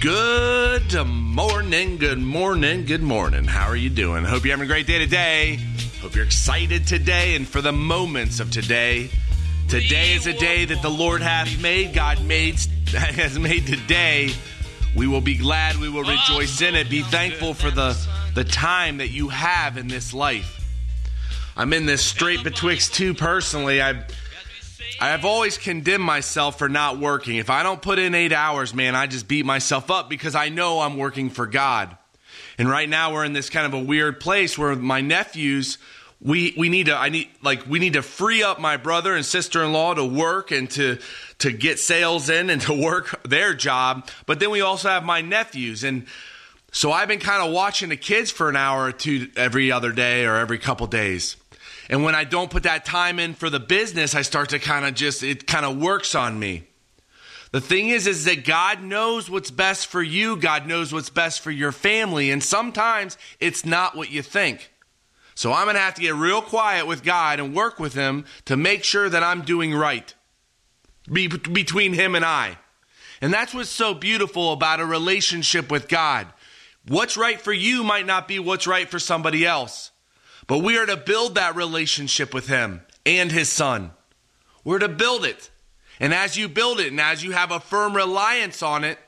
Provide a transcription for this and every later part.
Good morning, good morning, good morning. How are you doing? Hope you're having a great day today. Hope you're excited today and for the moments of today. Today is a day that the Lord hath made. God made has made today. We will be glad, we will rejoice in it. Be thankful for the, the time that you have in this life. I'm in this straight betwixt two personally. I I've always condemned myself for not working. If I don't put in eight hours, man, I just beat myself up because I know I'm working for God. And right now we're in this kind of a weird place where my nephews, we, we need to, I need, like, we need to free up my brother and sister in law to work and to, to get sales in and to work their job. But then we also have my nephews. And so I've been kind of watching the kids for an hour or two every other day or every couple days. And when I don't put that time in for the business, I start to kind of just, it kind of works on me. The thing is, is that God knows what's best for you. God knows what's best for your family. And sometimes it's not what you think. So I'm going to have to get real quiet with God and work with Him to make sure that I'm doing right be- between Him and I. And that's what's so beautiful about a relationship with God. What's right for you might not be what's right for somebody else. But we are to build that relationship with Him and His Son. We're to build it. And as you build it and as you have a firm reliance on it,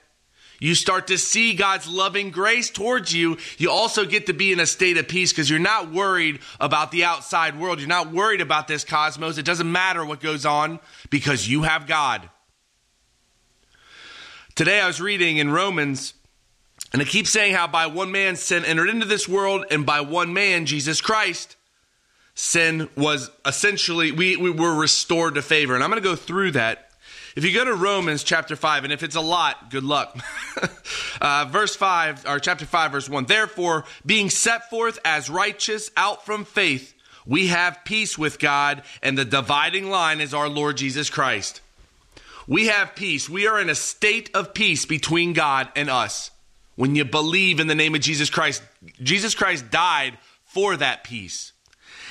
you start to see God's loving grace towards you. You also get to be in a state of peace because you're not worried about the outside world. You're not worried about this cosmos. It doesn't matter what goes on because you have God. Today I was reading in Romans and it keeps saying how by one man sin entered into this world, and by one man, Jesus Christ, sin was essentially, we, we were restored to favor. And I'm going to go through that. If you go to Romans chapter 5, and if it's a lot, good luck. uh, verse 5, or chapter 5, verse 1. Therefore, being set forth as righteous out from faith, we have peace with God, and the dividing line is our Lord Jesus Christ. We have peace. We are in a state of peace between God and us when you believe in the name of Jesus Christ. Jesus Christ died for that peace.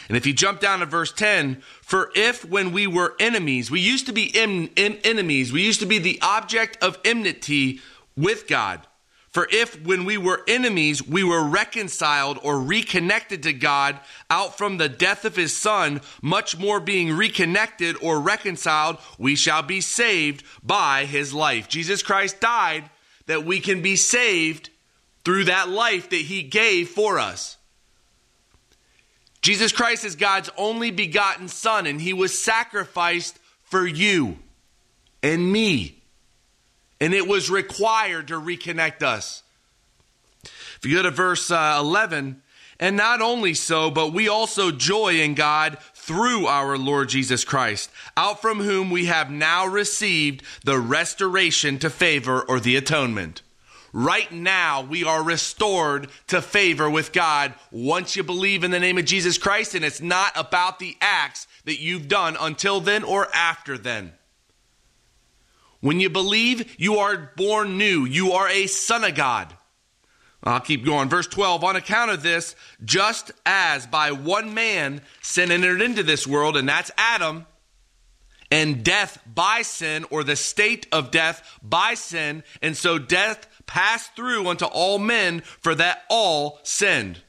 And if you jump down to verse 10, for if when we were enemies, we used to be in, in, enemies, we used to be the object of enmity with God. For if when we were enemies, we were reconciled or reconnected to God out from the death of his son, much more being reconnected or reconciled, we shall be saved by his life. Jesus Christ died that we can be saved through that life that he gave for us. Jesus Christ is God's only begotten Son, and he was sacrificed for you and me. And it was required to reconnect us. If you go to verse uh, 11, and not only so, but we also joy in God through our Lord Jesus Christ, out from whom we have now received the restoration to favor or the atonement. Right now, we are restored to favor with God once you believe in the name of Jesus Christ, and it's not about the acts that you've done until then or after then. When you believe, you are born new. You are a son of God. I'll keep going. Verse 12 On account of this, just as by one man sin entered into this world, and that's Adam, and death by sin, or the state of death by sin, and so death passed through unto all men, for that all sinned.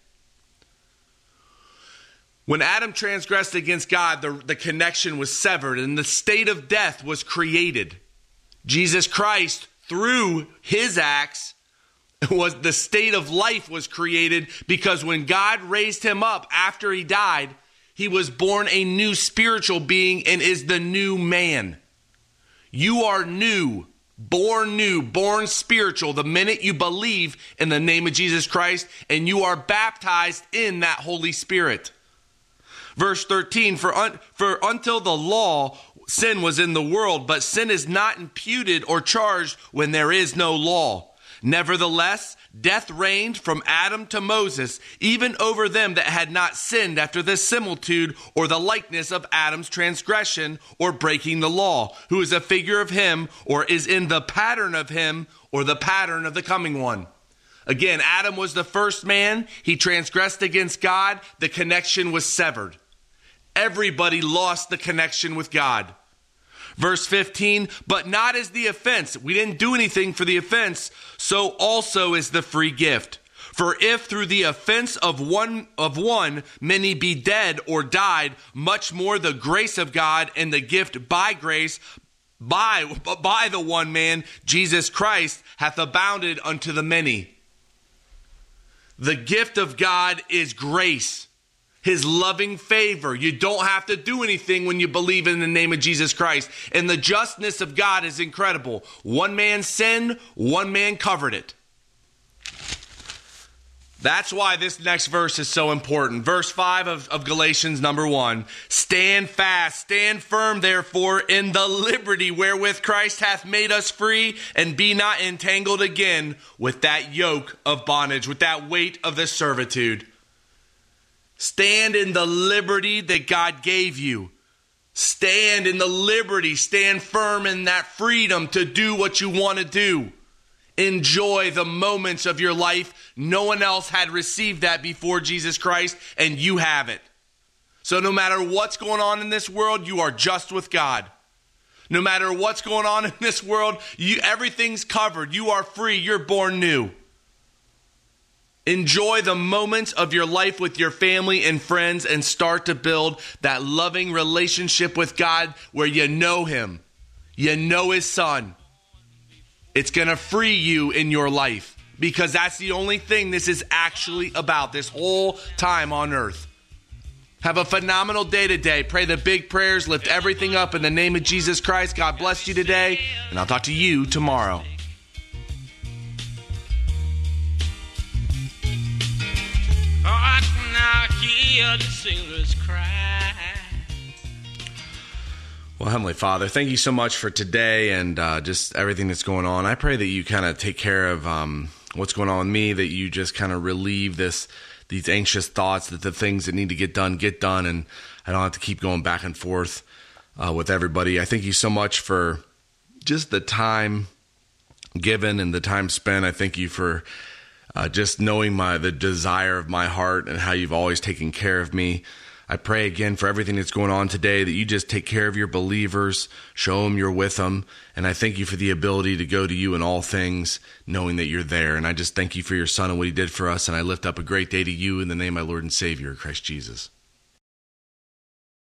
When Adam transgressed against God, the, the connection was severed and the state of death was created. Jesus Christ, through his acts, was the state of life was created because when God raised him up after he died, he was born a new spiritual being and is the new man. You are new, born new, born spiritual the minute you believe in the name of Jesus Christ and you are baptized in that Holy Spirit. Verse 13 for, un, for until the law sin was in the world, but sin is not imputed or charged when there is no law. Nevertheless, death reigned from Adam to Moses, even over them that had not sinned after the similitude or the likeness of Adam's transgression or breaking the law, who is a figure of him or is in the pattern of him or the pattern of the coming one. Again, Adam was the first man. He transgressed against God. The connection was severed. Everybody lost the connection with God. Verse 15, but not as the offense. We didn't do anything for the offense, so also is the free gift. For if through the offense of one of one many be dead or died, much more the grace of God and the gift by grace by by the one man Jesus Christ hath abounded unto the many. The gift of God is grace. His loving favor. You don't have to do anything when you believe in the name of Jesus Christ. And the justness of God is incredible. One man sinned, one man covered it. That's why this next verse is so important. Verse 5 of, of Galatians, number 1. Stand fast, stand firm, therefore, in the liberty wherewith Christ hath made us free, and be not entangled again with that yoke of bondage, with that weight of the servitude. Stand in the liberty that God gave you. Stand in the liberty, stand firm in that freedom to do what you want to do. Enjoy the moments of your life. No one else had received that before Jesus Christ, and you have it. So, no matter what's going on in this world, you are just with God. No matter what's going on in this world, you, everything's covered. You are free. You're born new. Enjoy the moments of your life with your family and friends and start to build that loving relationship with God where you know Him, you know His Son, it's going to free you in your life because that's the only thing this is actually about this whole time on earth. Have a phenomenal day today. Pray the big prayers, lift everything up in the name of Jesus Christ. God bless you today, and I'll talk to you tomorrow. Hear the sailors cry. Well, Heavenly Father, thank you so much for today and uh, just everything that's going on. I pray that you kind of take care of um, what's going on with me, that you just kind of relieve this these anxious thoughts, that the things that need to get done get done, and I don't have to keep going back and forth uh, with everybody. I thank you so much for just the time given and the time spent. I thank you for uh, just knowing my the desire of my heart and how you've always taken care of me. I pray again for everything that's going on today that you just take care of your believers, show them you're with them. And I thank you for the ability to go to you in all things, knowing that you're there. And I just thank you for your son and what he did for us. And I lift up a great day to you in the name of my Lord and Savior, Christ Jesus.